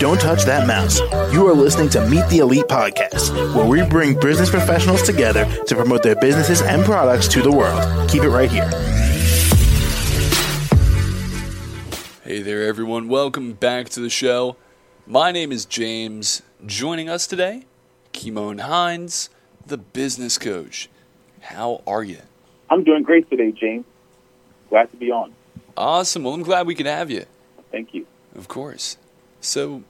Don't touch that mouse. You are listening to Meet the Elite Podcast, where we bring business professionals together to promote their businesses and products to the world. Keep it right here. Hey there, everyone. Welcome back to the show. My name is James. Joining us today, Kymone Hinds, the business coach. How are you? I'm doing great today, James. Glad to be on. Awesome. Well, I'm glad we could have you. Thank you. Of course. So,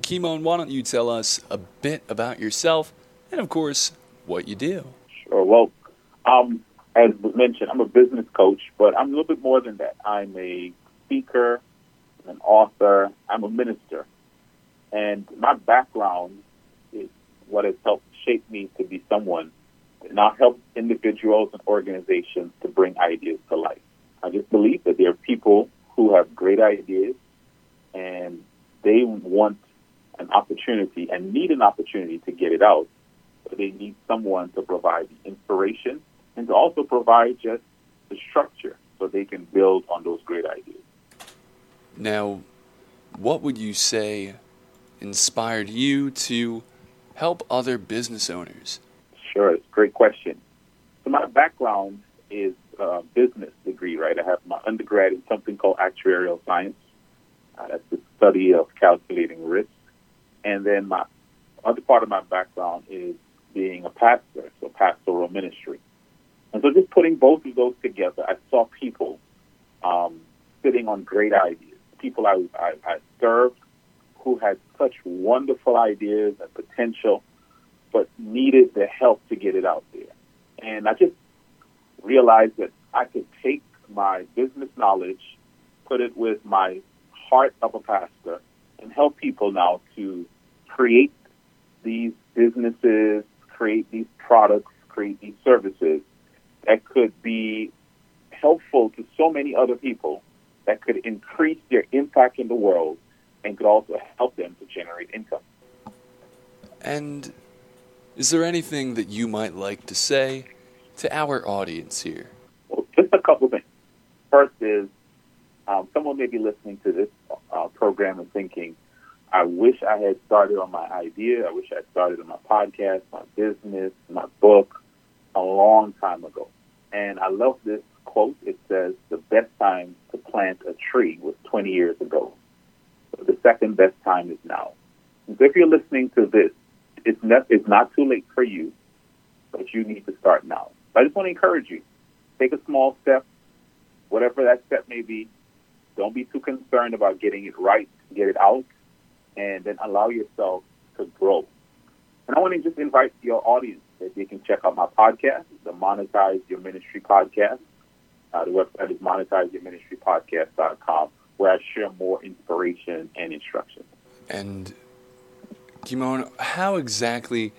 Kymone, why don't you tell us a bit about yourself and, of course, what you do? Sure. Well, um, as mentioned, I'm a business coach, but I'm a little bit more than that. I'm a speaker, an author, I'm a minister. And my background is what has helped shape me to be someone that now helps individuals and organizations to bring ideas to life. I just believe that there people who have great ideas and they want an opportunity and need an opportunity to get it out, but they need someone to provide the inspiration and to also provide just the structure so they can build on those great ideas. Now, what would you say inspired you to help other business owners? Sure, it's a great question. So my background is a business degree, right? I have my undergrad in something called actuarial science. Uh, that's the study of calculating risk. And then my other part of my background is being a pastor, so pastoral ministry. And so just putting both of those together, I saw people um, sitting on great ideas, people I, I, I served who had such wonderful ideas and potential, but needed the help to get it out there. And I just realized that I could take my business knowledge, put it with my heart of a pastor, and help people now to create these businesses, create these products, create these services that could be helpful to so many other people that could increase their impact in the world and could also help them to generate income. And is there anything that you might like to say to our audience here? Well, just a couple things. First is um, someone may be listening to this uh, program and thinking, I wish I had started on my idea. I wish I had started on my podcast, my business, my book a long time ago. And I love this quote. It says, The best time to plant a tree was 20 years ago. So the second best time is now. So if you're listening to this, it's not, it's not too late for you, but you need to start now. I just want to encourage you take a small step, whatever that step may be. Don't be too concerned about getting it right, get it out, and then allow yourself to grow. And I want to just invite your audience that they can check out my podcast, the Monetize Your Ministry podcast. Uh, the website is monetizeyourministrypodcast.com, where I share more inspiration and instruction. And Kymone, how exactly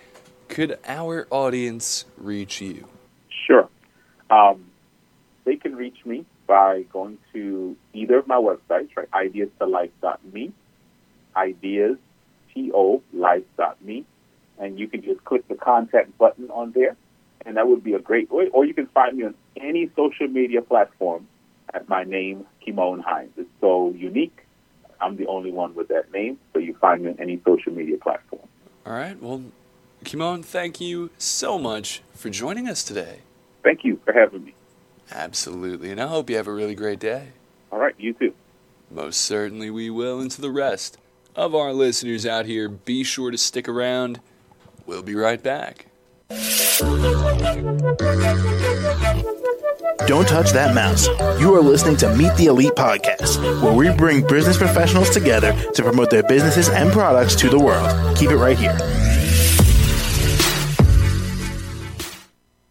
could our audience reach you? Um, they can reach me by going to either of my websites, right? Ideas2life.me, ideas, T-O, life.me, and you can just click the contact button on there, and that would be a great way. Or you can find me on any social media platform at my name, Kymone Hinds. It's so unique. I'm the only one with that name, so you find me on any social media platform. All right. Well, Kymone, thank you so much for joining us today. Thank you for having me. Absolutely. And I hope you have a really great day. All right. You too. Most certainly we will. And to the rest of our listeners out here, be sure to stick around. We'll be right back. Don't touch that mouse. You are listening to Meet the Elite Podcast, where we bring business professionals together to promote their businesses and products to the world. Keep it right here.